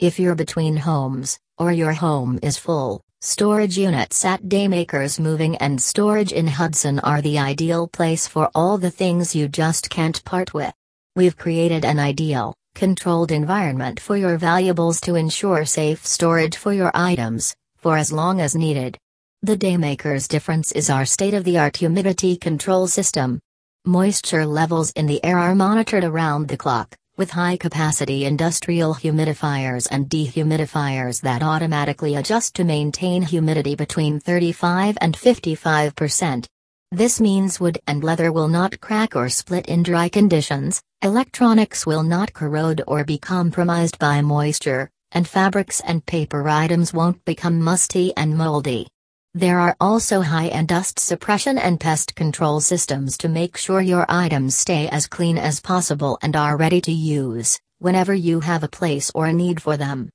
If you're between homes, or your home is full, storage units at Daymakers Moving and Storage in Hudson are the ideal place for all the things you just can't part with. We've created an ideal, controlled environment for your valuables to ensure safe storage for your items, for as long as needed. The Daymakers difference is our state of the art humidity control system. Moisture levels in the air are monitored around the clock with high-capacity industrial humidifiers and dehumidifiers that automatically adjust to maintain humidity between 35 and 55%. This means wood and leather will not crack or split in dry conditions, electronics will not corrode or be compromised by moisture, and fabrics and paper items won't become musty and moldy. There are also high-end dust suppression and pest control systems to make sure your items stay as clean as possible and are ready to use, whenever you have a place or a need for them.